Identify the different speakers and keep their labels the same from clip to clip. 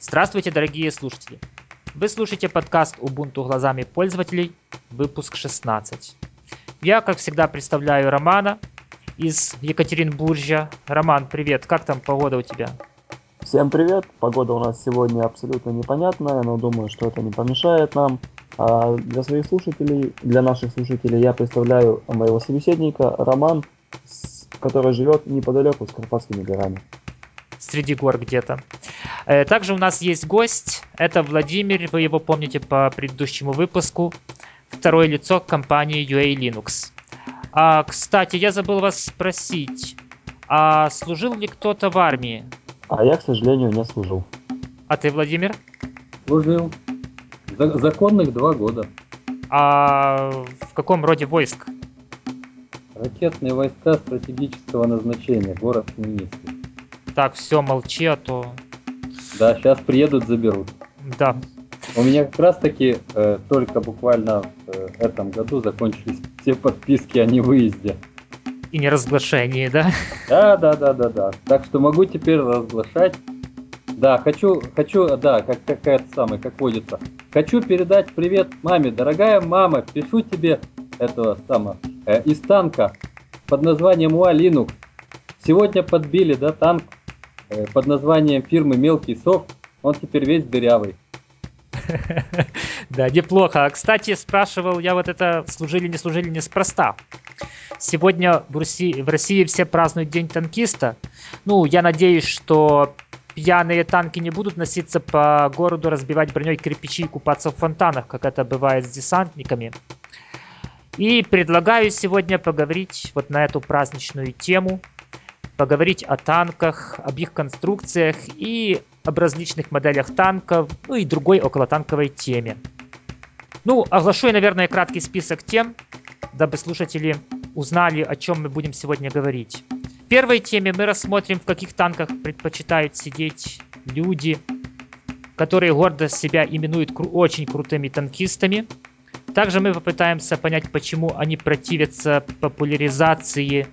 Speaker 1: Здравствуйте, дорогие слушатели! Вы слушаете подкаст Ubuntu глазами пользователей, выпуск 16. Я, как всегда, представляю Романа из Екатеринбуржа. Роман, привет, как там погода у тебя?
Speaker 2: Всем привет! Погода у нас сегодня абсолютно непонятная, но думаю, что это не помешает нам. А для своих слушателей, для наших слушателей я представляю моего собеседника Роман, который живет неподалеку с Карпатскими горами.
Speaker 1: Среди гор где-то. Э, также у нас есть гость. Это Владимир, вы его помните по предыдущему выпуску. Второе лицо компании UA Linux. А, кстати, я забыл вас спросить, а служил ли кто-то в армии?
Speaker 2: А я, к сожалению, не служил.
Speaker 1: А ты, Владимир?
Speaker 3: Служил. Законных два года.
Speaker 1: А в каком роде войск?
Speaker 3: Ракетные войска стратегического назначения, город Хмельницкий.
Speaker 1: Так, все, молчи, а то...
Speaker 3: Да, сейчас приедут, заберут.
Speaker 1: Да.
Speaker 3: У меня как раз таки э, только буквально в э, этом году закончились все подписки о невыезде.
Speaker 1: И неразглашении, да?
Speaker 3: Да, да, да, да, да. Так что могу теперь разглашать. Да, хочу, хочу, да, как какая-то самая, как водится. Хочу передать привет маме. Дорогая мама, пишу тебе этого самого э, из танка под названием УА Linux. Сегодня подбили, да, танк под названием фирмы Мелкий Софт. Он теперь весь дырявый.
Speaker 1: Да, неплохо. Кстати, спрашивал я вот это, служили, не служили, неспроста. Сегодня в России, в России все празднуют День танкиста. Ну, я надеюсь, что пьяные танки не будут носиться по городу, разбивать броней кирпичи и купаться в фонтанах, как это бывает с десантниками. И предлагаю сегодня поговорить вот на эту праздничную тему, поговорить о танках, об их конструкциях и об различных моделях танков, ну и другой околотанковой теме. Ну, оглашу я, наверное, краткий список тем, дабы слушатели узнали, о чем мы будем сегодня говорить. В первой теме мы рассмотрим, в каких танках предпочитают сидеть люди, которые гордо себя именуют кру- очень крутыми танкистами. Также мы попытаемся понять, почему они противятся популяризации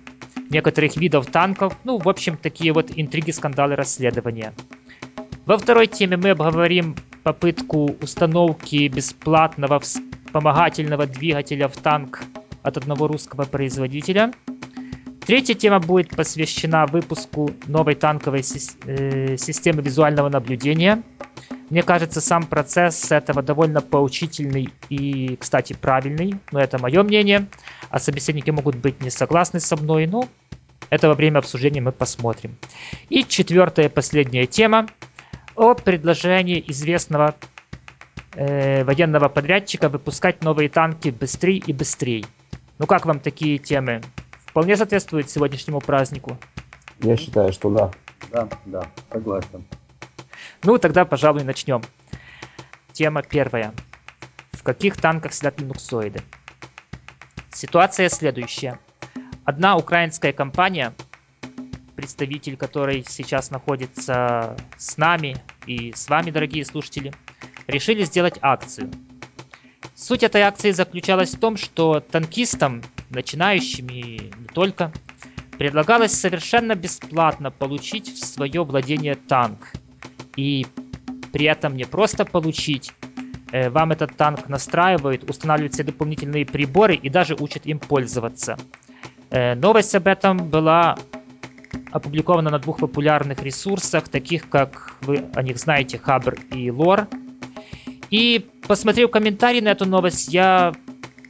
Speaker 1: некоторых видов танков. Ну, в общем, такие вот интриги, скандалы, расследования. Во второй теме мы обговорим попытку установки бесплатного вспомогательного двигателя в танк от одного русского производителя. Третья тема будет посвящена выпуску новой танковой э, системы визуального наблюдения. Мне кажется, сам процесс этого довольно поучительный и, кстати, правильный. Но это мое мнение. А собеседники могут быть не согласны со мной. Ну, это во время обсуждения мы посмотрим. И четвертая, последняя тема о предложении известного э, военного подрядчика выпускать новые танки быстрее и быстрее. Ну как вам такие темы? Вполне соответствуют сегодняшнему празднику?
Speaker 2: Я считаю, что да.
Speaker 3: Да, да, согласен.
Speaker 1: Ну тогда, пожалуй, начнем. Тема первая. В каких танках сидят линуксоиды? Ситуация следующая. Одна украинская компания, представитель которой сейчас находится с нами и с вами, дорогие слушатели, решили сделать акцию – Суть этой акции заключалась в том, что танкистам, начинающим и не только, предлагалось совершенно бесплатно получить в свое владение танк. И при этом не просто получить, э, вам этот танк настраивают, устанавливают все дополнительные приборы и даже учат им пользоваться. Э, новость об этом была опубликована на двух популярных ресурсах, таких как вы о них знаете, Хабр и Лор. И посмотрев комментарий на эту новость, я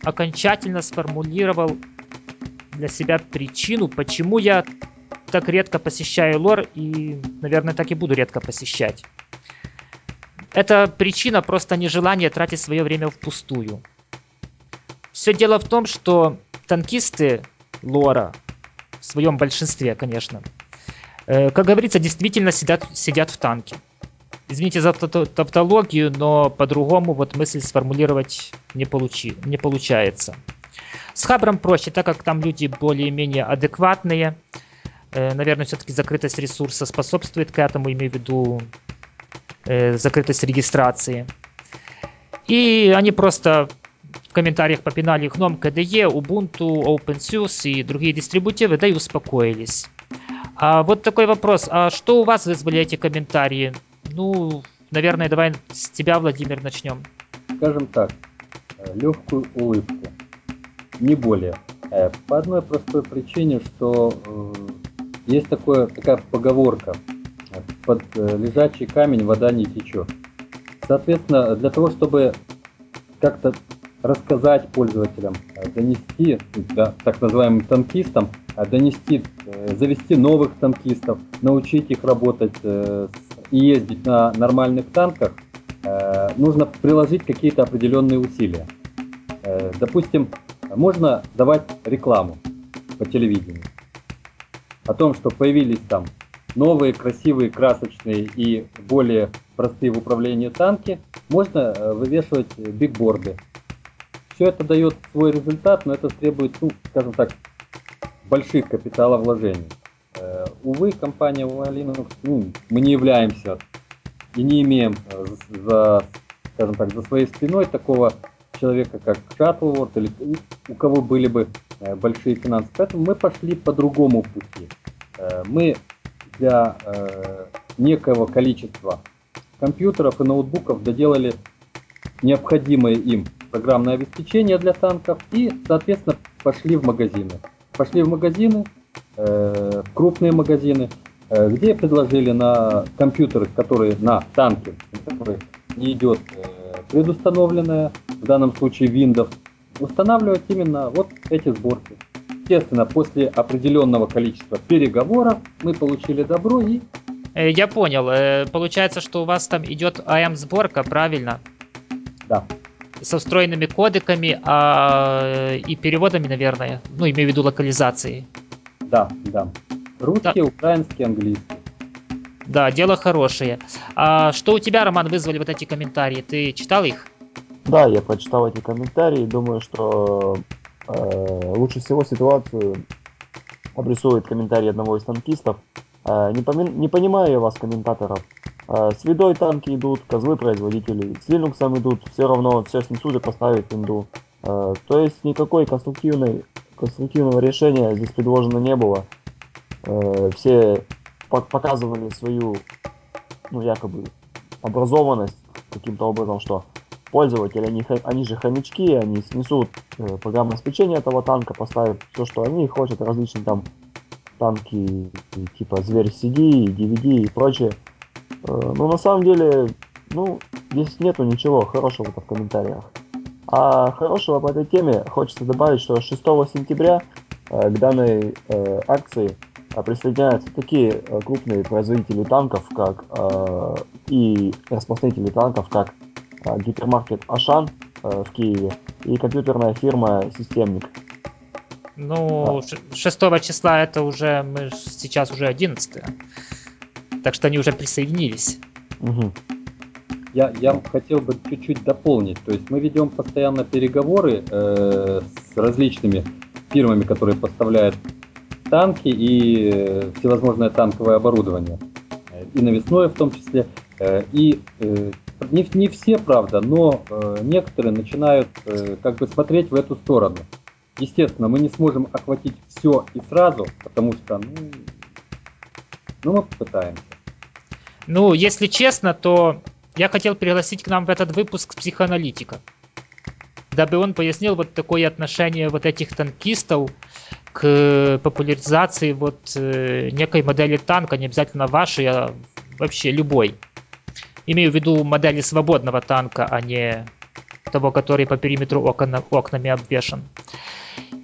Speaker 1: окончательно сформулировал для себя причину, почему я так редко посещаю лор и, наверное, так и буду редко посещать. Это причина просто нежелания тратить свое время впустую. Все дело в том, что танкисты лора, в своем большинстве, конечно, э, как говорится, действительно сидят, сидят в танке. Извините за тавтологию, но по-другому вот мысль сформулировать не, получи, не получается. С Хабром проще, так как там люди более-менее адекватные. Э, наверное, все-таки закрытость ресурса способствует к этому, имею в виду э, закрытость регистрации. И они просто в комментариях попинали GNOME, KDE, Ubuntu, OpenSUSE и другие дистрибутивы, да и успокоились. А вот такой вопрос. А что у вас вызвали эти комментарии? Ну, наверное, давай с тебя, Владимир, начнем.
Speaker 3: Скажем так, легкую улыбку. Не более. Э, по одной простой причине, что есть такое, такая поговорка. Под лежачий камень вода не течет. Соответственно, для того, чтобы как-то рассказать пользователям, донести, да, так называемым танкистам, донести, завести новых танкистов, научить их работать и ездить на нормальных танках, э, нужно приложить какие-то определенные усилия. Э, допустим, можно давать рекламу по телевидению о том, что появились там новые, красивые, красочные и более простые в управлении танки, можно э, вывешивать бигборды. Все это дает свой результат, но это требует, ну, скажем так, больших капиталовложений. Э, увы, компания Linux, ну, мы не являемся и не имеем э, за, скажем так, за своей спиной такого человека, как Shuttleworth, или у кого были бы э, большие финансы. Поэтому мы пошли по другому пути. Мы для некого количества компьютеров и ноутбуков доделали необходимое им программное обеспечение для танков и, соответственно, пошли в магазины. Пошли в магазины, Э, крупные магазины, э, где предложили на компьютеры, которые на танке, не идет э, предустановленная, в данном случае Windows, устанавливать именно вот эти сборки. Естественно, после определенного количества переговоров мы получили добро и...
Speaker 1: Я понял. Получается, что у вас там идет АМ-сборка, правильно?
Speaker 3: Да.
Speaker 1: Со встроенными кодеками а, и переводами, наверное. Ну, имею в виду локализацией.
Speaker 3: Да, да. Русский, да. украинский, английский.
Speaker 1: Да, дело хорошее. А что у тебя, Роман, вызвали вот эти комментарии? Ты читал их?
Speaker 2: Да, я прочитал эти комментарии. Думаю, что э, лучше всего ситуацию обрисует комментарий одного из танкистов. Э, не, поми- не понимаю я вас, комментаторов. Э, с видой танки идут, козлы производителей. С Linux идут, все равно все снесут и поставят винду. Э, то есть никакой конструктивной конструктивного решения здесь предложено не было. Э, все показывали свою, ну, якобы, образованность каким-то образом, что пользователи, они, они же хомячки, они снесут э, программное обеспечение этого танка, поставят все, что они хотят, различные там танки типа Зверь CD, DVD и прочее. Э, но на самом деле, ну, здесь нету ничего хорошего в комментариях. А хорошего по этой теме хочется добавить, что 6 сентября э, к данной э, акции присоединяются такие крупные производители танков, как и распространители танков, как гипермаркет Ашан в Киеве и компьютерная фирма Системник.
Speaker 1: Ну, а. 6 числа это уже, мы сейчас уже 11 так что они уже присоединились.
Speaker 3: Угу я, я хотел бы чуть-чуть дополнить. То есть мы ведем постоянно переговоры э, с различными фирмами, которые поставляют танки и э, всевозможное танковое оборудование. И навесное в том числе. Э, и э, не, не все, правда, но э, некоторые начинают э, как бы смотреть в эту сторону. Естественно, мы не сможем охватить все и сразу, потому что, ну, ну мы попытаемся.
Speaker 1: Ну, если честно, то я хотел пригласить к нам в этот выпуск психоаналитика, дабы он пояснил вот такое отношение вот этих танкистов к популяризации вот э, некой модели танка, не обязательно вашей, а вообще любой. Имею в виду модели свободного танка, а не того, который по периметру окон, окнами обвешан.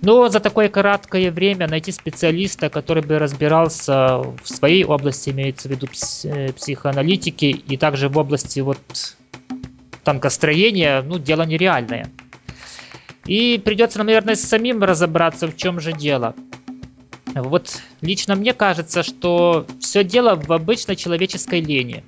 Speaker 1: Но за такое краткое время найти специалиста, который бы разбирался в своей области, имеется в виду э, психоаналитики, и также в области вот танкостроения, ну, дело нереальное. И придется наверное, самим разобраться, в чем же дело. Вот лично мне кажется, что все дело в обычной человеческой лени.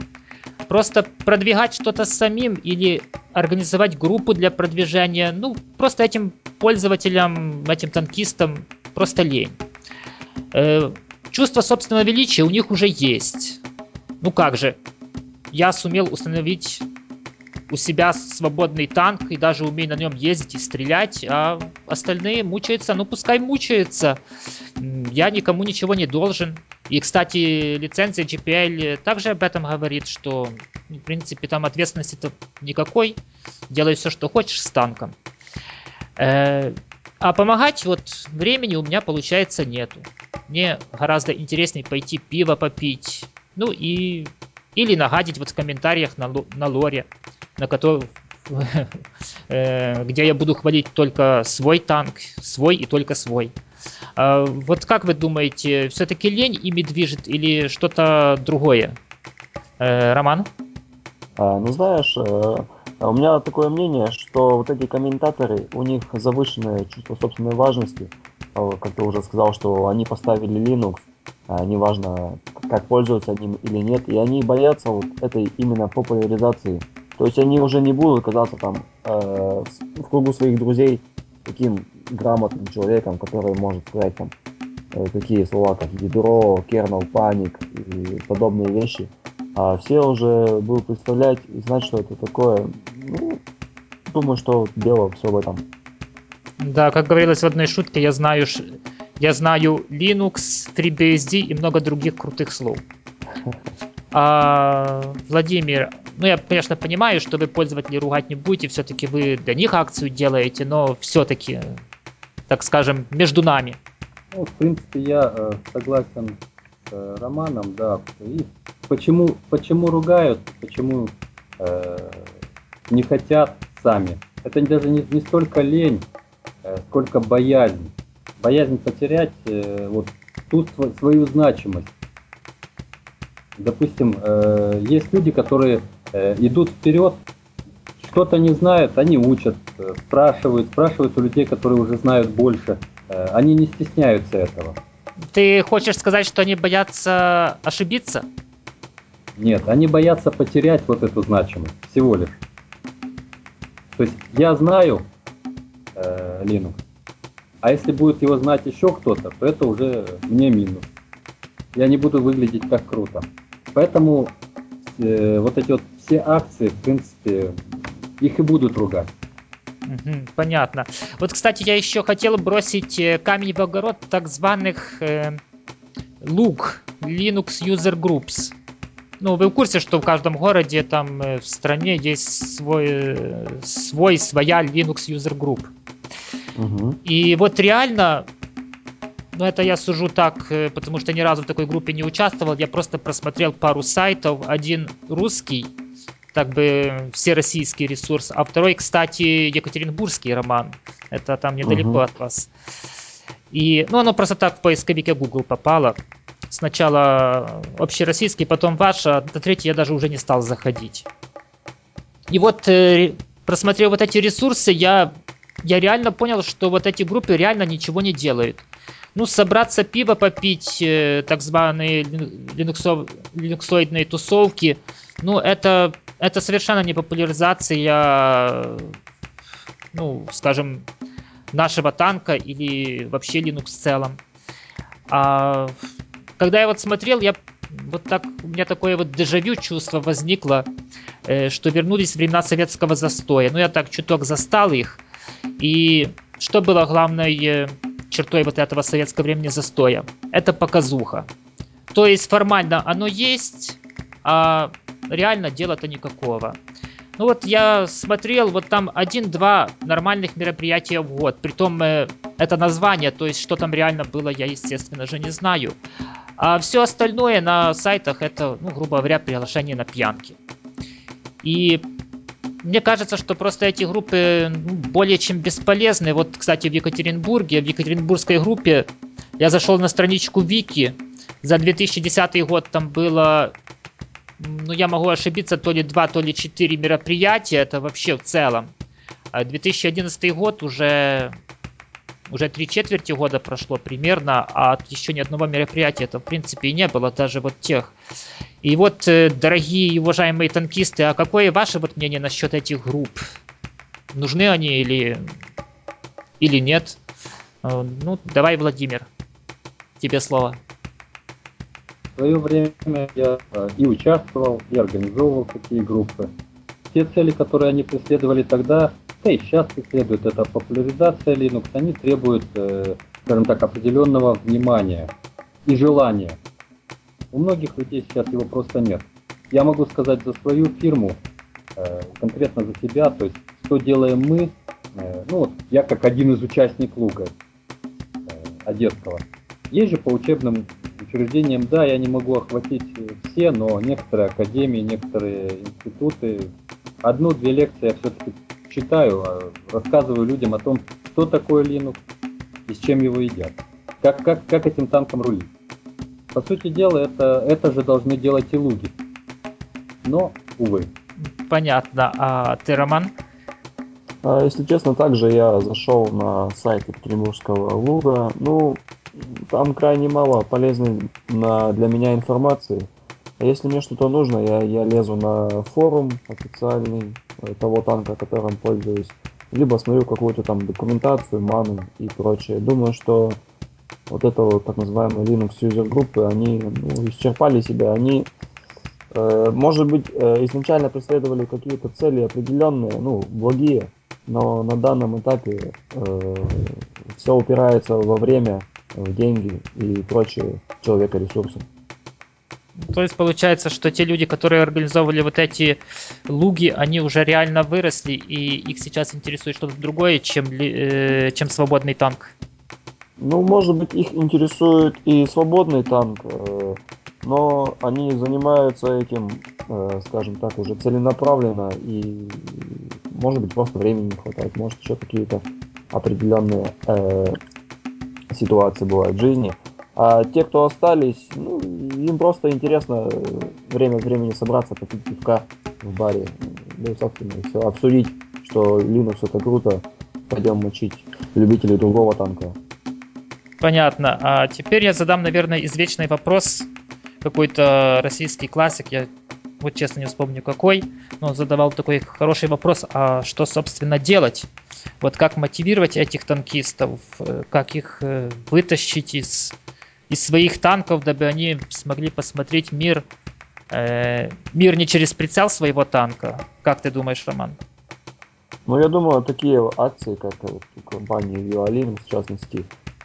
Speaker 1: Просто продвигать что-то самим или организовать группу для продвижения, ну, просто этим пользователям, этим танкистам просто лень. Э, чувство собственного величия у них уже есть. Ну как же, я сумел установить у себя свободный танк и даже умею на нем ездить и стрелять, а остальные мучаются, ну пускай мучаются. Я никому ничего не должен. И, кстати, лицензия GPL также об этом говорит, что, в принципе, там ответственности-то никакой. Делай все, что хочешь с танком. Э, а помогать вот времени у меня, получается, нету. Мне гораздо интереснее пойти пиво попить. Ну и... Или нагадить вот в комментариях на, на лоре, на который, э, где я буду хвалить только свой танк, свой и только свой. А вот как вы думаете, все-таки лень ими движет или что-то другое? Э, Роман?
Speaker 2: А, ну знаешь, э, у меня такое мнение, что вот эти комментаторы, у них завышенное чувство собственной важности. А как ты уже сказал, что они поставили Linux, неважно, как пользуются ним или нет, и они боятся вот этой именно популяризации. То есть они уже не будут казаться там э, в кругу своих друзей таким грамотным человеком, который может сказать там э, такие слова, как ядро, kernel, паник и подобные вещи. А все уже будут представлять и знать, что это такое. Ну, думаю, что дело все в этом.
Speaker 1: Да, как говорилось в одной шутке, я знаю, я знаю Linux, FreeBSD и много других крутых слов. А, Владимир, ну я, конечно, понимаю, что вы пользователей ругать не будете, все-таки вы для них акцию делаете, но все-таки, так скажем, между нами.
Speaker 3: Ну, в принципе, я э, согласен с э, Романом, да. И почему, почему ругают, почему э, не хотят сами. Это даже не, не столько лень, э, сколько боязнь. Боязнь потерять э, вот ту свою значимость. Допустим, э, есть люди, которые идут вперед, что-то не знают, они учат, э, спрашивают, спрашивают у людей, которые уже знают больше. Э, они не стесняются этого.
Speaker 1: Ты хочешь сказать, что они боятся ошибиться?
Speaker 3: Нет, они боятся потерять вот эту значимость всего лишь. То есть я знаю э, Linux, а если будет его знать еще кто-то, то это уже мне минус. Я не буду выглядеть как круто. Поэтому э, вот эти вот все акции, в принципе, их и будут ругать.
Speaker 1: понятно. Вот, кстати, я еще хотел бросить э, камень в огород так званых э, лук Linux User Groups. Ну, вы в курсе, что в каждом городе, там, э, в стране есть свой, э, свой своя Linux User Group. Угу. И вот реально, ну это я сужу так, потому что ни разу в такой группе не участвовал. Я просто просмотрел пару сайтов. Один русский, так бы все российский ресурс, а второй, кстати, екатеринбургский роман. Это там недалеко угу. от вас. И, ну, оно просто так в поисковике Google попало. Сначала общероссийский, потом ваш, а на третий я даже уже не стал заходить. И вот, э, просмотрев вот эти ресурсы, я, я реально понял, что вот эти группы реально ничего не делают ну, собраться пиво попить, э, так званые линуксо, линуксоидные тусовки, ну, это, это совершенно не популяризация, ну, скажем, нашего танка или вообще Linux в целом. А, когда я вот смотрел, я вот так, у меня такое вот дежавю чувство возникло, э, что вернулись времена советского застоя. Ну, я так чуток застал их. И что было главное чертой вот этого советского времени застоя. Это показуха. То есть формально оно есть, а реально дела-то никакого. Ну вот я смотрел, вот там один-два нормальных мероприятия в год. Притом э, это название, то есть что там реально было, я естественно же не знаю. А все остальное на сайтах это, ну, грубо говоря, приглашение на пьянки. И мне кажется, что просто эти группы ну, более чем бесполезны. Вот, кстати, в Екатеринбурге, в Екатеринбургской группе я зашел на страничку Вики. За 2010 год там было, ну я могу ошибиться, то ли 2, то ли 4 мероприятия. Это вообще в целом. А 2011 год уже уже три четверти года прошло примерно, а еще ни одного мероприятия это в принципе и не было, даже вот тех. И вот, э, дорогие уважаемые танкисты, а какое ваше вот мнение насчет этих групп? Нужны они или, или нет? Э, ну, давай, Владимир, тебе слово.
Speaker 3: В свое время я э, и участвовал, и организовывал такие группы. Те цели, которые они преследовали тогда, да и сейчас преследуют, это популяризация Linux, они требуют, скажем так, определенного внимания и желания. У многих людей сейчас его просто нет. Я могу сказать за свою фирму, э, конкретно за себя, то есть что делаем мы, э, ну вот я как один из участников Луга э, Одесского. Есть же по учебным учреждениям, да, я не могу охватить все, но некоторые академии, некоторые институты, одну-две лекции я все-таки читаю, а рассказываю людям о том, что такое Linux и с чем его едят. Как, как, как этим танком рулить. По сути дела, это, это же должны делать и луги. Но, увы.
Speaker 1: Понятно. А ты, Роман?
Speaker 2: А, если честно, также я зашел на сайт Екатеринбургского луга. Ну, там крайне мало полезной на, для меня информации. А если мне что-то нужно, я, я лезу на форум официальный э, того танка, которым пользуюсь, либо смотрю какую-то там документацию, маны и прочее. Думаю, что вот это вот так называемые Linux user группы, они ну, исчерпали себя, они э, может быть э, изначально преследовали какие-то цели определенные, ну, благие, но на данном этапе э, все упирается во время, деньги и прочие человека ресурсы.
Speaker 1: То есть получается, что те люди, которые организовывали вот эти луги, они уже реально выросли, и их сейчас интересует что-то другое, чем, э, чем свободный танк.
Speaker 2: Ну, может быть, их интересует и свободный танк, э, но они занимаются этим, э, скажем так, уже целенаправленно, и, может быть, просто времени не хватает, может, еще какие-то определенные э, ситуации бывают в жизни. А те, кто остались, ну, им просто интересно время от времени собраться, попить пивка в баре, ну и, собственно, все, обсудить, что Linux это круто, пойдем мочить любителей другого танка.
Speaker 1: Понятно. А теперь я задам, наверное, извечный вопрос. Какой-то российский классик, я вот честно не вспомню какой, но задавал такой хороший вопрос, а что, собственно, делать? Вот как мотивировать этих танкистов, как их э, вытащить из, из своих танков, дабы они смогли посмотреть мир, э, мир не через прицел своего танка. Как ты думаешь, Роман?
Speaker 2: Ну, я думаю, такие акции, как вот, компании Violin, в частности,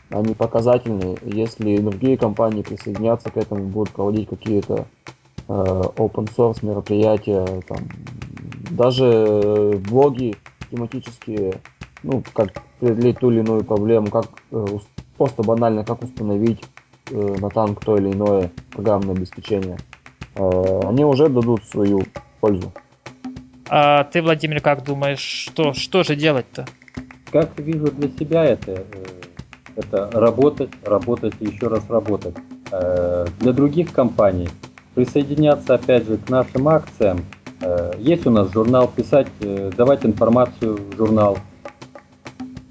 Speaker 2: они показательны. Если другие компании присоединятся к этому, будут проводить какие-то э, open source мероприятия, там, даже блоги тематические, ну, как преодолеть ту или иную проблему, как э, просто банально, как установить э, на танк то или иное программное обеспечение, э, они уже дадут свою пользу.
Speaker 1: А ты, Владимир, как думаешь, что, что же делать-то?
Speaker 3: Как вижу для себя это, э, это работать, работать и еще раз работать. Э, для других компаний присоединяться опять же к нашим акциям. Э, есть у нас журнал, писать, э, давать информацию в журнал,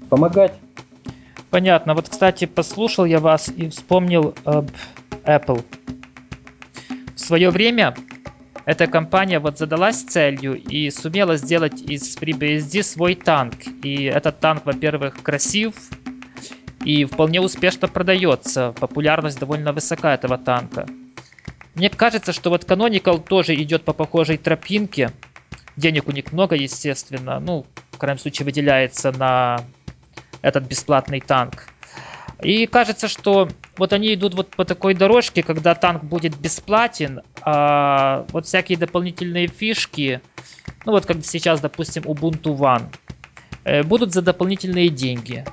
Speaker 3: помогать.
Speaker 1: Понятно. Вот, кстати, послушал я вас и вспомнил об Apple. В свое время эта компания вот задалась целью и сумела сделать из FreeBSD свой танк. И этот танк, во-первых, красив, и вполне успешно продается. Популярность довольно высока этого танка. Мне кажется, что вот Canonical тоже идет по похожей тропинке. Денег у них много, естественно. Ну, в крайнем случае, выделяется на этот бесплатный танк. И кажется, что вот они идут вот по такой дорожке, когда танк будет бесплатен, а вот всякие дополнительные фишки, ну вот как сейчас, допустим, Ubuntu One, э, будут за дополнительные деньги.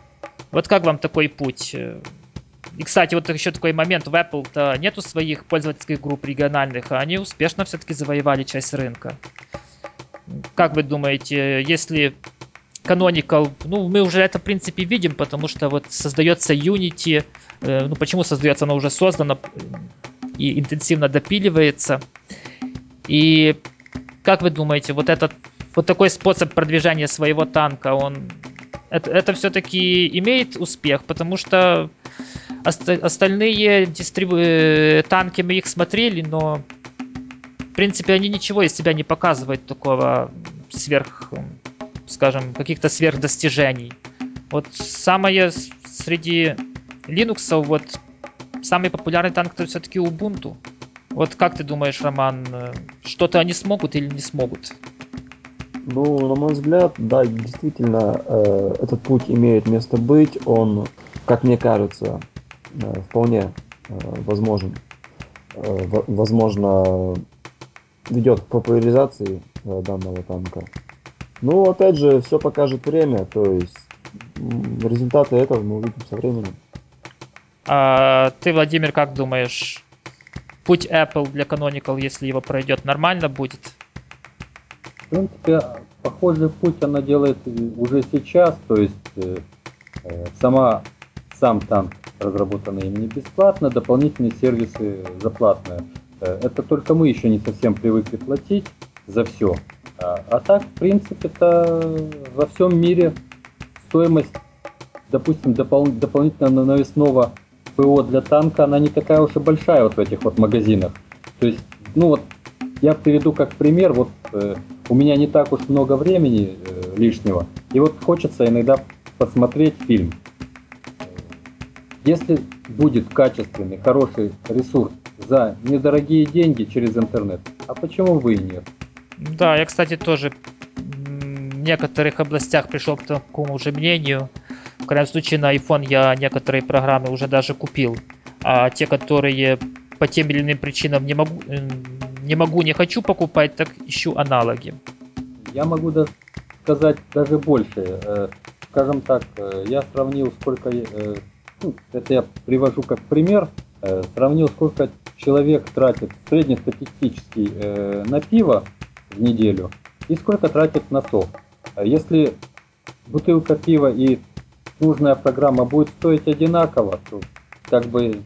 Speaker 1: Вот как вам такой путь? И, кстати, вот еще такой момент, в Apple-то нету своих пользовательских групп региональных, а они успешно все-таки завоевали часть рынка. Как вы думаете, если Canonical, ну, мы уже это, в принципе, видим, потому что вот создается Unity, э, ну, почему создается, оно уже создано и интенсивно допиливается. И как вы думаете, вот этот, вот такой способ продвижения своего танка, он это, это все-таки имеет успех, потому что ост остальные дистрибу э, танки мы их смотрели, но в принципе они ничего из себя не показывают такого сверх, скажем, каких-то сверхдостижений. Вот самое среди Linux, вот самый популярный танк это все-таки Ubuntu. Вот как ты думаешь, Роман, э, что-то они смогут или не смогут?
Speaker 2: Ну, на мой взгляд, да, действительно, э, этот путь имеет место быть. Он, как мне кажется, вполне э, возможен. возможно, ведет к популяризации данного танка. Ну, опять же, все покажет время, то есть результаты этого мы увидим со временем.
Speaker 1: А ты, Владимир, как думаешь, путь Apple для Canonical, если его пройдет, нормально будет?
Speaker 3: В принципе, похожий путь она делает уже сейчас, то есть э, э сама сам танк разработанный им не бесплатно, дополнительные сервисы за платные. Э, это только мы еще не совсем привыкли платить за все. А, а так, в принципе, это во всем мире стоимость, допустим, допол дополнительно навесного ПО для танка, она не такая уж и большая вот в этих вот магазинах. То есть, ну вот, я приведу как пример, вот э, у меня не так уж много времени э, лишнего, и вот хочется иногда посмотреть фильм. Если будет качественный, хороший ресурс за недорогие деньги через интернет, а почему бы и нет?
Speaker 1: Да, я, кстати, тоже в некоторых областях пришел к такому же мнению. В крайнем случае на iPhone я некоторые программы уже даже купил. А те, которые по тем или иным причинам не могу, не могу, не хочу покупать, так ищу аналоги.
Speaker 3: Я могу даже сказать даже больше. Э, скажем так, э, я сравнил, сколько э, это я привожу как пример, э, сравнил, сколько человек тратит среднестатистически э, на пиво в неделю и сколько тратит на софт. А если бутылка пива и нужная программа будет стоить одинаково, то как бы,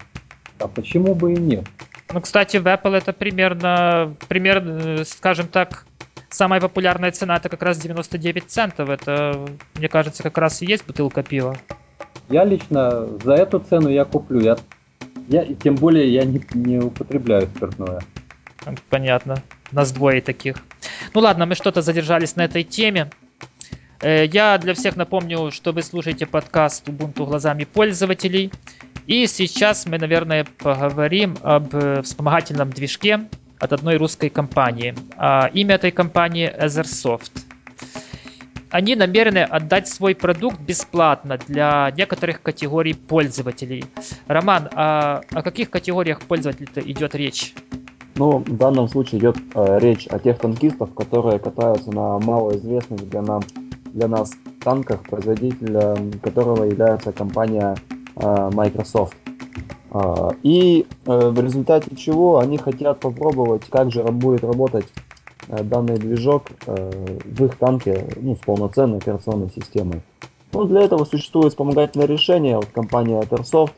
Speaker 3: а почему бы и нет?
Speaker 1: Ну, кстати, в Apple это примерно, примерно, скажем так, самая популярная цена это как раз 99 центов. Это, мне кажется, как раз и есть бутылка пива.
Speaker 3: Я лично за эту цену я куплю. Я, я тем более я не, не употребляю спиртное.
Speaker 1: Понятно. Нас двое таких. Ну ладно, мы что-то задержались на этой теме. Э, я для всех напомню, что вы слушаете подкаст Ubuntu глазами пользователей. И сейчас мы, наверное, поговорим об э, вспомогательном движке от одной русской компании. А имя этой компании Ethersoft они намерены отдать свой продукт бесплатно для некоторых категорий пользователей. Роман, а о каких категориях пользователей идет речь?
Speaker 2: Ну, в данном случае идет э, речь о тех танкистов, которые катаются на малоизвестных для, нам, для нас танках, производителем которого является компания э, Microsoft. Э, и э, в результате чего они хотят попробовать, как же будет работать данный движок э, в их танке ну, с полноценной операционной системой. Ну, для этого существует вспомогательное решение. Вот компания Ethersoft,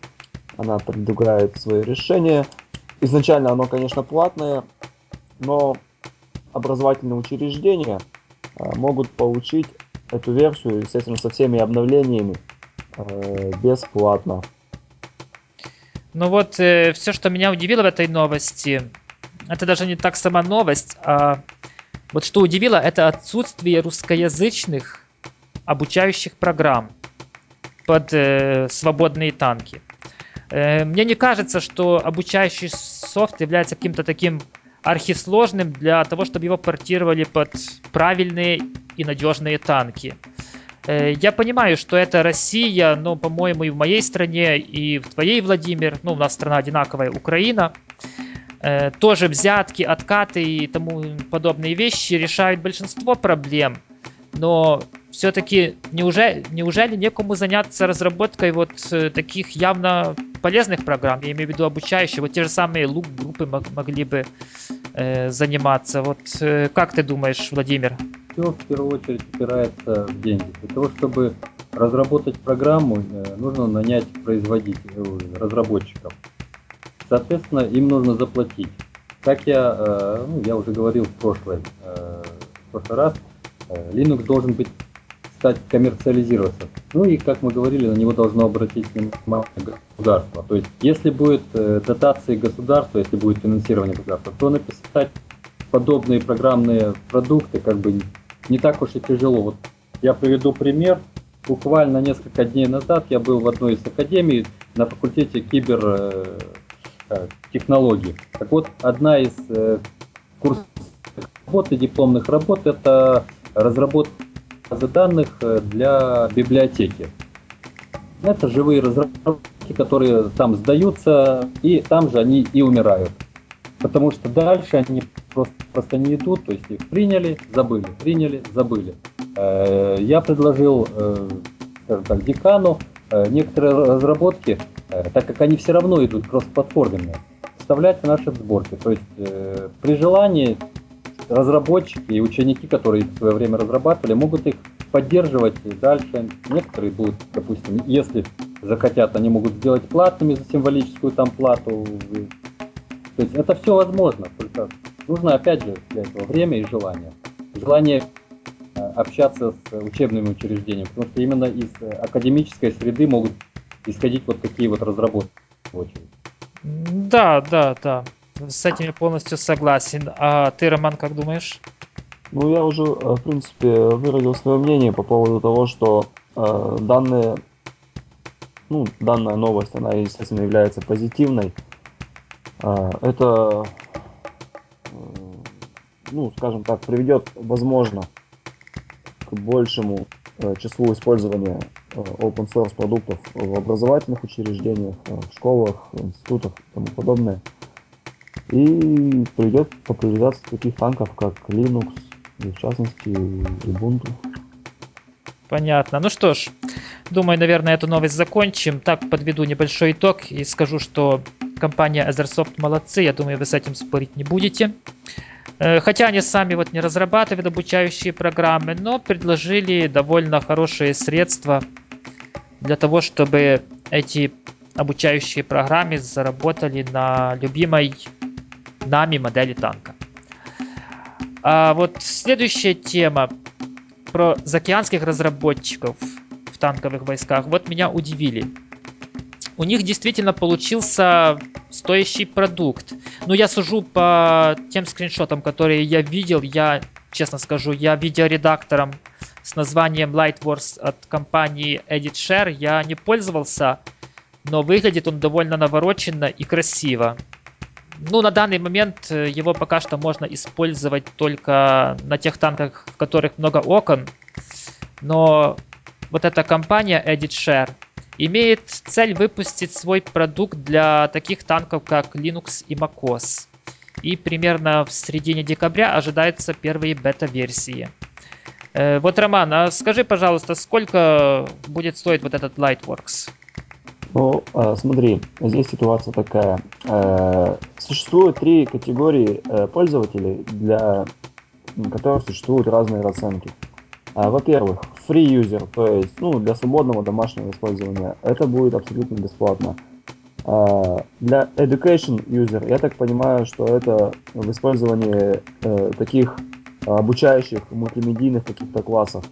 Speaker 2: она предлагает свои решения. Изначально оно, конечно, платное, но образовательные учреждения э, могут получить эту версию, естественно, со всеми обновлениями бесплатно.
Speaker 1: Ну вот, э, все, что меня удивило в этой новости, это даже не так сама новость, а вот что удивило, это отсутствие русскоязычных обучающих программ под э, свободные танки. Э, мне не кажется, что обучающий софт является каким-то таким архисложным для того, чтобы его портировали под правильные и надежные танки. Э, я понимаю, что это Россия, но, по-моему, и в моей стране, и в твоей, Владимир, ну, у нас страна одинаковая, Украина – тоже взятки, откаты и тому подобные вещи решают большинство проблем. Но все-таки неужели, неужели некому заняться разработкой вот э, таких явно полезных программ, я имею в виду обучающие, вот те же самые лук-группы могли бы э, заниматься. Вот э, как ты думаешь, Владимир?
Speaker 3: Все в первую очередь упирается в деньги. Для того, чтобы разработать программу, э, нужно нанять производителей, разработчиков. Соответственно, им нужно заплатить. Как я, э, ну, я уже говорил в, прошлый, э, в прошлый раз, э, Linux должен быть стать коммерциализироваться. Ну и, как мы говорили, на него должно обратить внимание государство. То есть, если будет дотации государства, если будет финансирование государства, то написать подобные программные продукты как бы не так уж и тяжело. Вот я приведу пример. Буквально несколько дней назад я был в одной из академий на факультете кибер технологий. Так вот, одна из э, курсов работы, дипломных работ, это разработка базы данных э, для библиотеки. Это живые разработки, которые там сдаются, и там же они и умирают. потому что дальше они просто, просто не идут, то есть их приняли, забыли, приняли, забыли. Э, я предложил, э, скажем так, декану некоторые разработки, так как они все равно идут кроссплатформенные, вставлять в наши сборки. То есть при желании разработчики и ученики, которые в свое время разрабатывали, могут их поддерживать и дальше. Некоторые будут, допустим, если захотят, они могут сделать платными за символическую там плату. То есть это все возможно, только нужно опять же для этого время и желание. Желание э, общаться с учебными учреждениями, потому что именно из академической среды могут исходить вот такие вот разработки.
Speaker 1: Да, да, да. С этим я полностью согласен. А ты, Роман, как думаешь?
Speaker 2: Ну, я уже, э, в принципе, выразил свое мнение по поводу того, что э, данные, ну, данная новость, она, естественно, является позитивной. Э, это, э, ну, скажем так, приведет, возможно, к большему э, числу использования open source продуктов в образовательных учреждениях, э, в школах, институтах и тому подобное. И приведет к популяризации таких танков, как Linux, и в частности Ubuntu.
Speaker 1: Понятно. Ну что ж, думаю, наверное, эту новость закончим. Так подведу небольшой итог и скажу, что компания Ethersoft молодцы. Я думаю, вы с этим спорить не будете. Э, хотя они сами вот не разрабатывают обучающие программы, но предложили довольно хорошие средства для того, чтобы эти обучающие программы заработали на любимой нами модели танка. А вот следующая тема про заокеанских разработчиков в танковых войсках. Вот меня удивили. У них действительно получился стоящий продукт. Но я сужу по тем скриншотам, которые я видел. Я, честно скажу, я видеоредактором с названием Lightworks от компании EditShare я не пользовался, но выглядит он довольно навороченно и красиво. Ну, на данный момент э, его пока что можно использовать только на тех танках, в которых много окон. Но вот эта компания EditShare имеет цель выпустить свой продукт для таких танков, как Linux и MacOS. И примерно в середине декабря ожидаются первые бета-версии. Э, вот, Роман, а скажи, пожалуйста, сколько будет стоить вот этот Lightworks?
Speaker 2: Ну, э, смотри, здесь ситуация такая. Э, существует три категории пользователей, для которых существуют разные расценки. Во-первых, free user, то есть ну, для свободного домашнего использования, это будет абсолютно бесплатно. Для education user, я так понимаю, что это в использовании таких обучающих мультимедийных каких-то классов.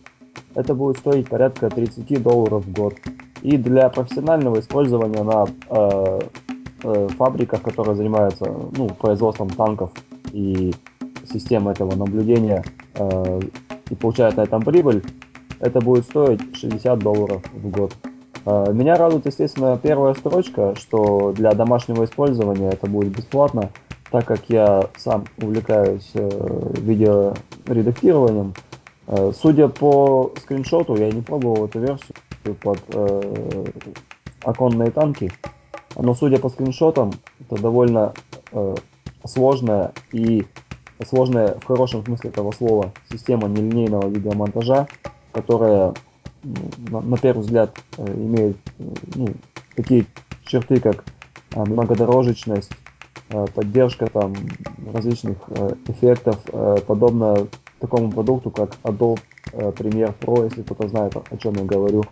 Speaker 2: Это будет стоить порядка 30 долларов в год. И для профессионального использования на э, э, фабриках, которые занимаются ну, производством танков и системой этого наблюдения э, и получают на этом прибыль, это будет стоить 60 долларов в год. Э, меня радует, естественно, первая строчка, что для домашнего использования это будет бесплатно, так как я сам увлекаюсь э, видеоредактированием. Э, судя по скриншоту, я не пробовал эту версию, под э, оконные танки. Но судя по скриншотам, это довольно сложная и сложная в хорошем смысле этого слова система нелинейного видеомонтажа, которая на, первый взгляд э, имеет э, ну, такие черты, как э, многодорожечность, поддержка там различных эффектов, подобно такому продукту, как Adobe Premiere Pro, если кто-то знает, о чем я говорю.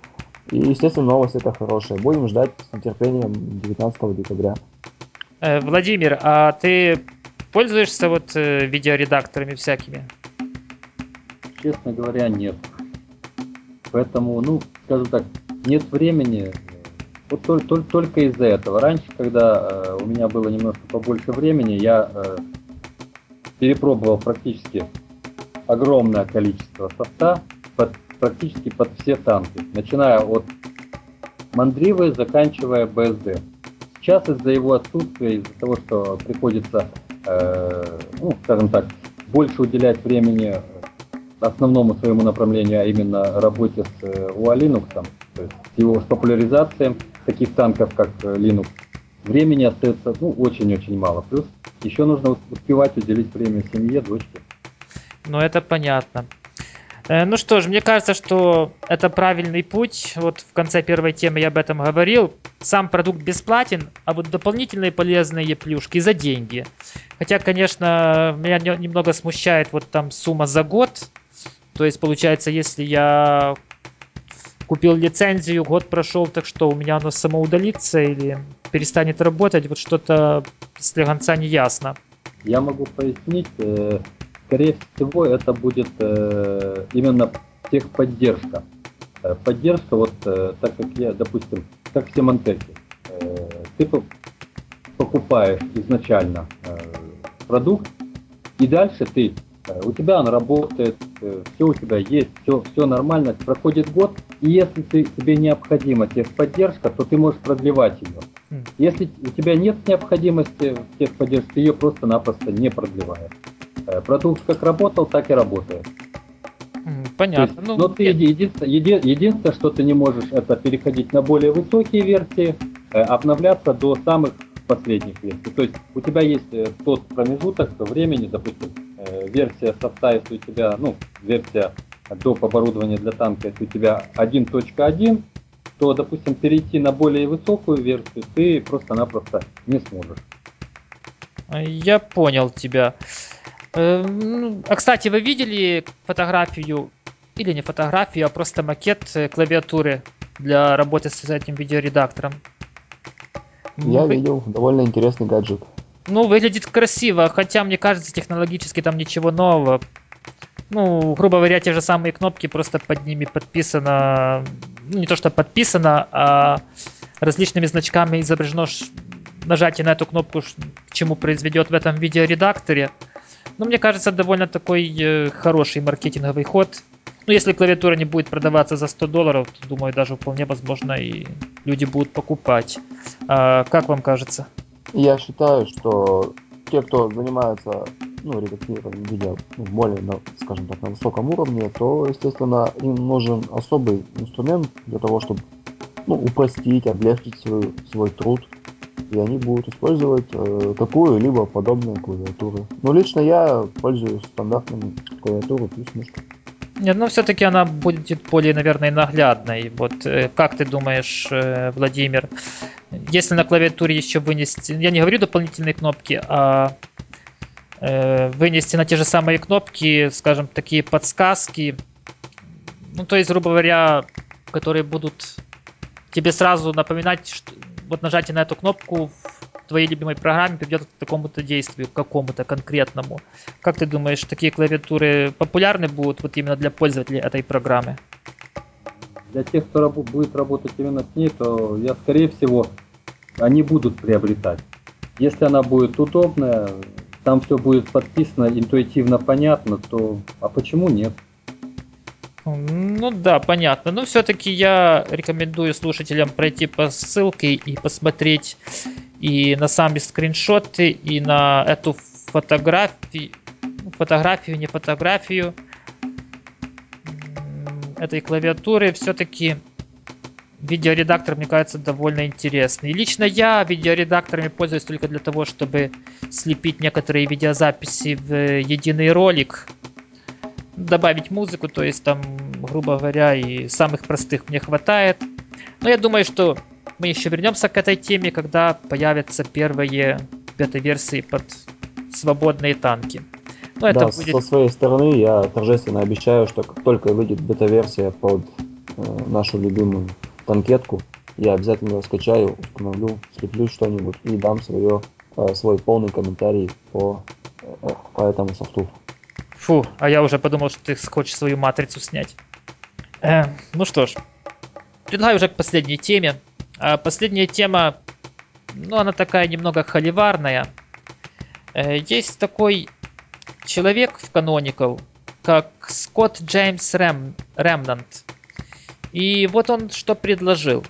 Speaker 2: И, естественно, новость это хорошая. Будем ждать с нетерпением 19 декабря.
Speaker 1: Владимир, а ты пользуешься вот видеоредакторами всякими?
Speaker 3: Честно говоря, нет. Поэтому, ну, скажем так, нет времени. Вот только, только, только из-за этого. Раньше, когда э, у меня было немножко побольше времени, я э, перепробовал практически огромное количество софта под практически под все танки, начиная от Мандривы, заканчивая БСД. Сейчас из-за его отсутствия, из-за того, что приходится, э, ну, скажем так, больше уделять времени основному своему направлению, а именно работе с UA э, Linux, то есть его с популяризацией таких танков, как э, Linux, времени остается ну, очень-очень мало. Плюс еще нужно успевать уделить время семье, дочке.
Speaker 1: Ну, это понятно. Э, ну что ж, мне кажется, что это правильный путь. Вот в конце первой темы я об этом говорил. Сам продукт бесплатен, а вот дополнительные полезные плюшки за деньги. Хотя, конечно, меня немного смущает вот там сумма за год. То есть, получается, если я купил лицензию, год прошел, так что у меня оно само удалится или перестанет работать, вот что-то слегонца не ясно.
Speaker 3: Я могу пояснить, э, скорее всего, это будет э, именно техподдержка. Э, поддержка, вот так как я, допустим, как в Семантеке, ты покупаешь изначально продукт, и дальше ты, у тебя он работает, все у тебя есть, все, все нормально, проходит год, и если ты, тебе необходима техподдержка, то ты можешь продлевать ее. Хм. Если у тебя нет необходимости в техподдержке, ты ее просто-напросто не продлеваешь. Э, продукт как работал, так и работает.
Speaker 1: Понятно.
Speaker 3: Есть, ну, но ты единственное, еди, единственное, что ты не можешь, это переходить на более высокие версии, э, обновляться до самых последних версий. То есть у тебя есть э, тот промежуток времени, допустим, версия софта, если у тебя, ну, версия доп. оборудования для танка, если у тебя 1.1, то, допустим, перейти на более высокую версию ты просто-напросто не сможешь.
Speaker 1: Я понял тебя. Эм, а, кстати, вы видели фотографию, или не фотографию, а просто макет э, клавиатуры для работы с этим видеоредактором?
Speaker 2: Я вы... видел, довольно интересный гаджет.
Speaker 1: Ну, выглядит красиво, хотя, мне кажется, технологически там ничего нового ну, грубо говоря, те же самые кнопки, просто под ними подписано, ну, не то что подписано, а различными значками изображено нажатие на эту кнопку, к чему произведет в этом видеоредакторе. Ну, мне кажется, довольно такой э, хороший маркетинговый ход. Ну, если клавиатура не будет продаваться за 100 долларов, то, думаю, даже вполне возможно и люди будут покупать. А, как вам кажется?
Speaker 2: Я считаю, что те, кто занимается ну, редактированием видео ну, более, на, скажем так, на высоком уровне, то, естественно, им нужен особый инструмент для того, чтобы ну, упростить, облегчить свой, свой труд. И они будут использовать э, какую-либо подобную клавиатуру. Но лично я пользуюсь стандартной клавиатурой плюс мышкой.
Speaker 1: Нет, ну все-таки она будет более, наверное, наглядной. Вот э, как ты думаешь, э, Владимир, если на клавиатуре еще вынести, я не говорю дополнительные кнопки, а Э, вынести на те же самые кнопки, скажем, такие подсказки. Ну, то есть, грубо говоря, которые будут тебе сразу напоминать, что вот нажатие на эту кнопку твоей любимой программе приведет к такому-то действию, к какому-то конкретному. Как ты думаешь, такие клавиатуры популярны будут вот именно для пользователей этой программы?
Speaker 3: Для тех, кто будет работать именно с ней, то я, скорее всего, они будут приобретать. Если она будет удобная, там все будет подписано, интуитивно понятно, то а почему нет?
Speaker 1: Ну да, понятно. Но все-таки я рекомендую слушателям пройти по ссылке и посмотреть и на сами скриншоты, и на эту фотографию, фотографию, не фотографию этой клавиатуры. Все-таки видеоредактор, мне кажется, довольно интересный. Лично я видеоредакторами пользуюсь только для того, чтобы слепить некоторые видеозаписи в единый ролик, добавить музыку, то есть там, грубо говоря, и самых простых мне хватает. Но я думаю, что мы еще вернемся к этой теме, когда появятся первые бета-версии под свободные танки.
Speaker 2: Но да, будет... со своей стороны я торжественно обещаю, что как только выйдет бета-версия под э, нашу любимую танкетку, я обязательно ее скачаю, установлю, слеплю что-нибудь и дам свое, э, свой полный комментарий по, э, по этому софту.
Speaker 1: Фу, а я уже подумал, что ты хочешь свою матрицу снять. Э, ну что ж, предлагаю уже к последней теме. А последняя тема, ну она такая немного холиварная. Э, есть такой человек в Canonical, как Скотт Джеймс Рэм, Ремнант. И вот он что предложил.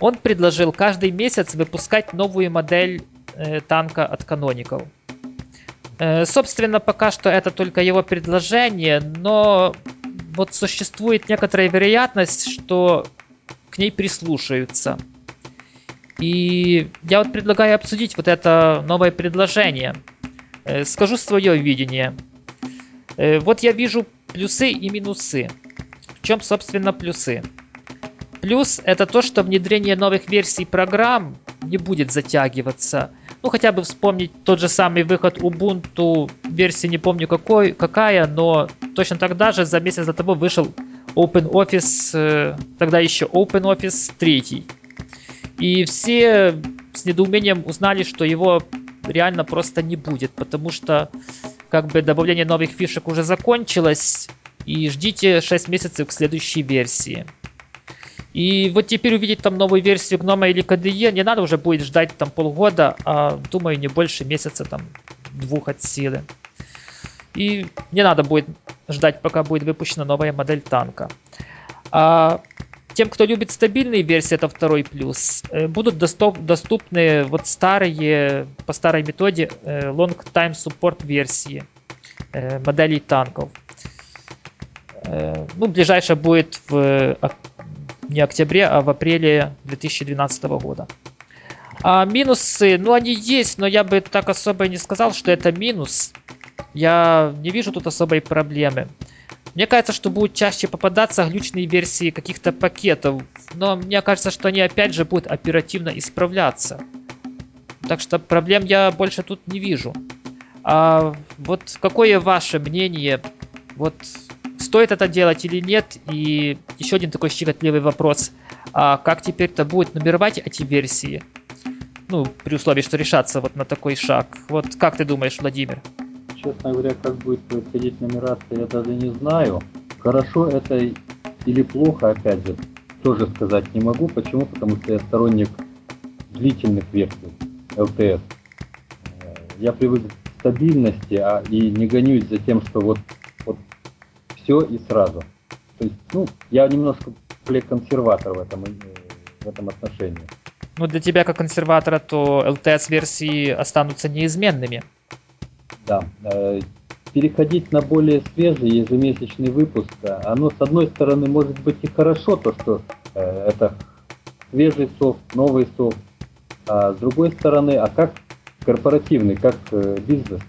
Speaker 1: Он предложил каждый месяц выпускать новую модель э, танка от Canonical. Э, собственно, пока что это только его предложение, но вот существует некоторая вероятность, что к ней прислушаются. И я вот предлагаю обсудить вот это новое предложение. Э, скажу свое видение. Э, вот я вижу плюсы и минусы. В чем, собственно, плюсы? Плюс это то, что внедрение новых версий программ не будет затягиваться. Ну, хотя бы вспомнить тот же самый выход Ubuntu, версии не помню какой, какая, но точно тогда же, за месяц до того, вышел OpenOffice, э, тогда еще OpenOffice 3. И все с недоумением узнали, что его реально просто не будет, потому что как бы добавление новых фишек уже закончилось, и ждите 6 месяцев к следующей версии. И вот теперь увидеть там новую версию гнома или KDE не надо уже будет ждать там полгода, а думаю не больше месяца там двух от силы. И не надо будет ждать, пока будет выпущена новая модель танка. А тем, кто любит стабильные версии, это второй плюс. Э, будут доступ, доступны вот старые, по старой методе, э, long time support версии э, моделей танков. Ну, ближайшая будет в не октябре, а в апреле 2012 года. А минусы, ну они есть, но я бы так особо не сказал, что это минус. Я не вижу тут особой проблемы. Мне кажется, что будут чаще попадаться глючные версии каких-то пакетов, но мне кажется, что они опять же будут оперативно исправляться. Так что проблем я больше тут не вижу. А вот какое ваше мнение? Вот стоит это делать или нет? И еще один такой щекотливый вопрос. А как теперь-то будет нумеровать эти версии? Ну, при условии, что решаться вот на такой шаг. Вот как ты думаешь, Владимир?
Speaker 3: Честно говоря, как будет происходить нумерация, я даже не знаю. Хорошо это или плохо, опять же, тоже сказать не могу. Почему? Потому что я сторонник длительных версий LTS. Я привык к стабильности а, и не гонюсь за тем, что вот все и сразу. То есть, ну, я немножко консерватор в этом, э, в этом отношении.
Speaker 1: Ну, для тебя как консерватора, то LTS-версии останутся неизменными.
Speaker 3: Да. Э, переходить на более свежий ежемесячный выпуск, оно, с одной стороны, может быть и хорошо, то, что э, это свежий софт, новый софт, а с другой стороны, а как корпоративный, как бизнес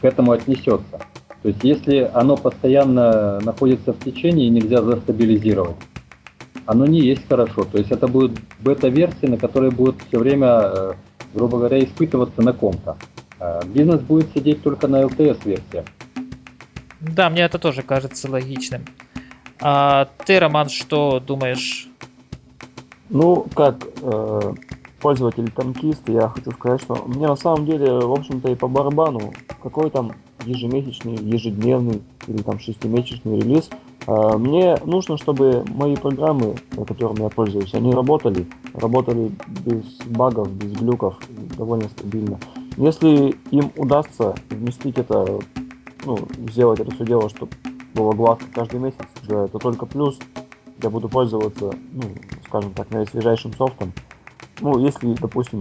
Speaker 3: к этому отнесется? То есть если оно постоянно находится в течение и нельзя застабилизировать, оно не есть хорошо. То есть это будет бета-версия, на которой будет все время, э, грубо говоря, испытываться на ком-то. А бизнес будет сидеть только на LTS-версиях.
Speaker 1: Да, мне это тоже кажется логичным. А ты, Роман, что думаешь?
Speaker 2: Ну, как э, пользователь-танкист, я хочу сказать, что мне на самом деле, в общем-то, и по барабану, какой там ежемесячный, ежедневный или там шестимесячный релиз. А, мне нужно, чтобы мои программы, которыми я пользуюсь, они работали, работали без багов, без глюков, довольно стабильно. Если им удастся вместить это, ну, сделать это все дело, чтобы было гладко каждый месяц, да, это только плюс. Я буду пользоваться, ну, скажем так, наисвежайшим софтом. Ну, если, допустим,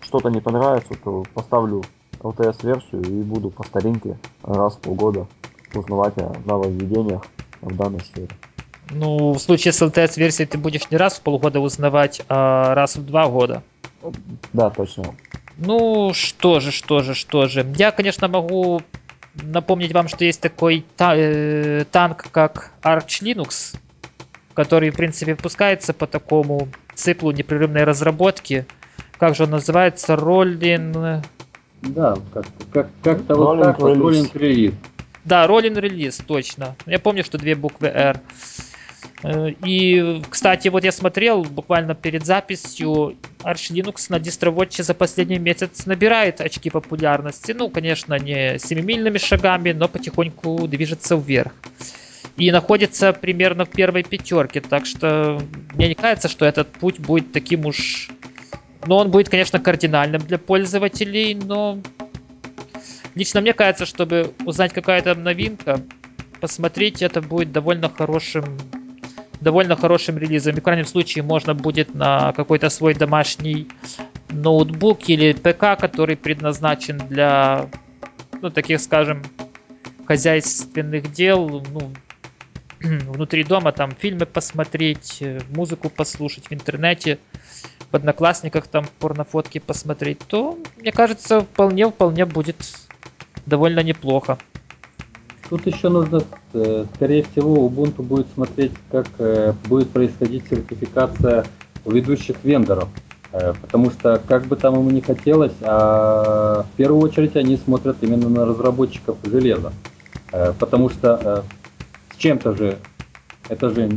Speaker 2: что-то не понравится, то поставлю LTS-версию и буду по старинке раз в полгода узнавать о нововведениях в данной сфере.
Speaker 1: Ну, в случае с LTS-версией ты будешь не раз в полгода узнавать, а раз в два года.
Speaker 2: Да, точно.
Speaker 1: Ну, что же, что же, что же. Я, конечно, могу напомнить вам, что есть такой та- э, танк, как Arch Linux, который, в принципе, выпускается по такому циклу непрерывной разработки. Как же он называется? Rolling
Speaker 3: да, как-то как, как, вот так вот, роллинг релиз.
Speaker 1: Да, роллинг релиз, точно. Я помню, что две буквы R. Э, и, кстати, вот я смотрел буквально перед записью, Arch Linux на DistroWatch за последний месяц набирает очки популярности. Ну, конечно, не семимильными шагами, но потихоньку движется вверх. И находится примерно в первой пятерке. Так что мне не кажется, что этот путь будет таким уж но он будет, конечно, кардинальным для пользователей, но лично мне кажется, чтобы узнать какая-то новинка, посмотреть это будет довольно хорошим довольно хорошим релизом. И в крайнем случае можно будет на какой-то свой домашний ноутбук или ПК, который предназначен для, ну, таких, скажем, хозяйственных дел, ну, внутри дома, там, фильмы посмотреть, музыку послушать в интернете, в Одноклассниках там порнофотки посмотреть, то, мне кажется, вполне-вполне будет довольно неплохо.
Speaker 3: Тут еще нужно, э, скорее всего, Ubuntu будет смотреть, как э, будет происходить сертификация у ведущих вендоров. Э, потому что, как бы там ему ни хотелось, а в первую очередь они смотрят именно на разработчиков железа. Потому что с чем-то же, это же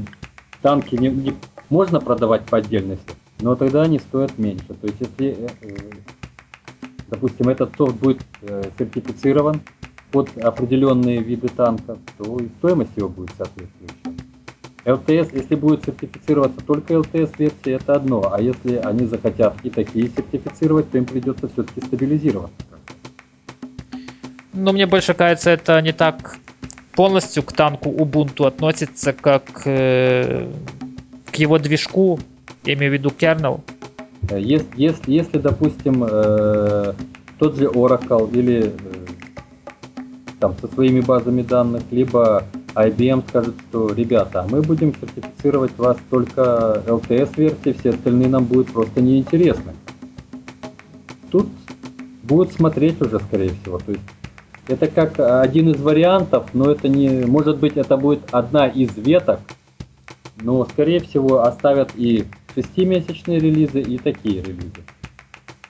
Speaker 3: танки не, не можно продавать по отдельности, но тогда они стоят меньше. То есть, если, допустим, этот софт будет сертифицирован, под определенные виды танков, то и стоимость его будет соответствующая. ЛТС, если будет сертифицироваться только ЛТС-версия, это одно, а если они захотят и такие сертифицировать, то им придется все-таки стабилизироваться.
Speaker 1: Но мне больше кажется, это не так полностью к танку Ubuntu относится, как э, к его движку, я имею в виду kernel.
Speaker 3: Если, если, если допустим, э, тот же Oracle или э, там, со своими базами данных, либо IBM скажет, что, ребята, мы будем сертифицировать вас только LTS-версии, все остальные нам будут просто неинтересны. Тут будут смотреть уже, скорее всего. То есть это как один из вариантов, но это не... Может быть, это будет одна из веток, но, скорее всего, оставят и шестимесячные релизы, и такие релизы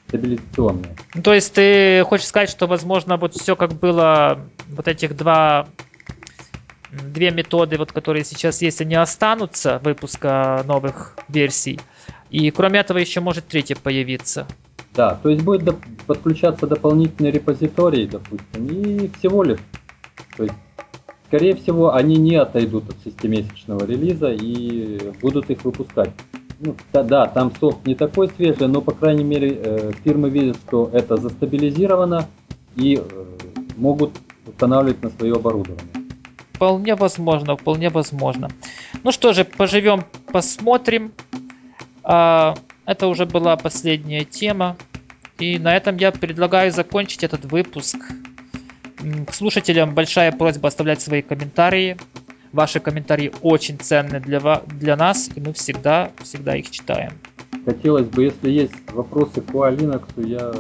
Speaker 3: стабилизационные.
Speaker 1: Ну, то есть ты хочешь сказать, что, возможно, вот все как было, вот этих два две методы, вот, которые сейчас есть, они останутся выпуска новых версий. И кроме этого еще может третья появиться.
Speaker 3: Да, то есть будет подключаться дополнительный репозиторий, допустим, и всего лишь. То есть, скорее всего, они не отойдут от шестимесячного релиза и будут их выпускать. Ну, да, да, там софт не такой свежий, но, по крайней мере, э, фирмы видят, что это застабилизировано и э, могут устанавливать на свое оборудование.
Speaker 1: Вполне возможно, вполне возможно. Ну что же, поживем, посмотрим. А, это уже была последняя тема. И на этом я предлагаю закончить этот выпуск. К слушателям большая просьба оставлять свои комментарии. Ваши комментарии очень ценны для, для нас, и мы всегда, всегда их читаем.
Speaker 3: Хотелось бы, если есть вопросы по Linux, я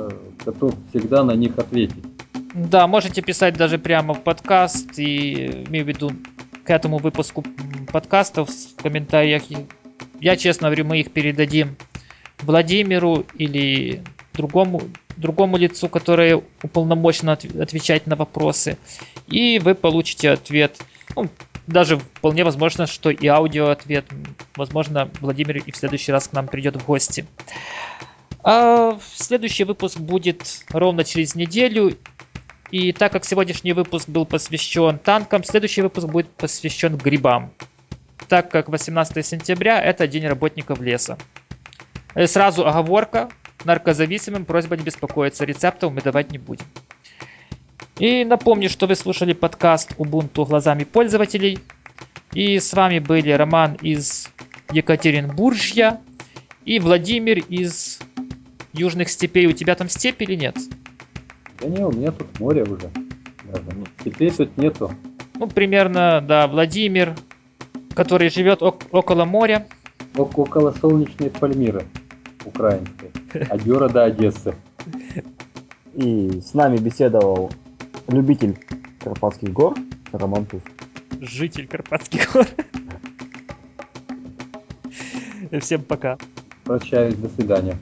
Speaker 3: готов всегда на них ответить.
Speaker 1: Да, можете писать даже прямо в подкаст, и имею в виду к этому выпуску подкастов в комментариях. Я честно говорю, мы их передадим Владимиру или другому, другому лицу, которое уполномочено отвечать на вопросы. И вы получите ответ. Ну, даже вполне возможно, что и аудио ответ. Возможно, Владимир и в следующий раз к нам придет в гости. А следующий выпуск будет ровно через неделю. И так как сегодняшний выпуск был посвящен танкам, следующий выпуск будет посвящен грибам. Так как 18 сентября это День работников леса. Э, сразу оговорка. Наркозависимым просьба не беспокоиться, рецептов мы давать не будем. И напомню, что вы слушали подкаст Ubuntu глазами пользователей. И с вами были Роман из Екатеринбуржья и Владимир из Южных степей. У тебя там степь или нет?
Speaker 3: Да не, у меня тут море уже. Даже. Ну, степей тут нету.
Speaker 1: Ну, примерно, да, Владимир, который живет около моря.
Speaker 3: О около солнечной Пальмиры украинской, от города Одессы.
Speaker 2: И с нами беседовал любитель Карпатских гор Роман Туз.
Speaker 1: Житель Карпатских гор. Всем пока.
Speaker 3: Прощаюсь, до свидания.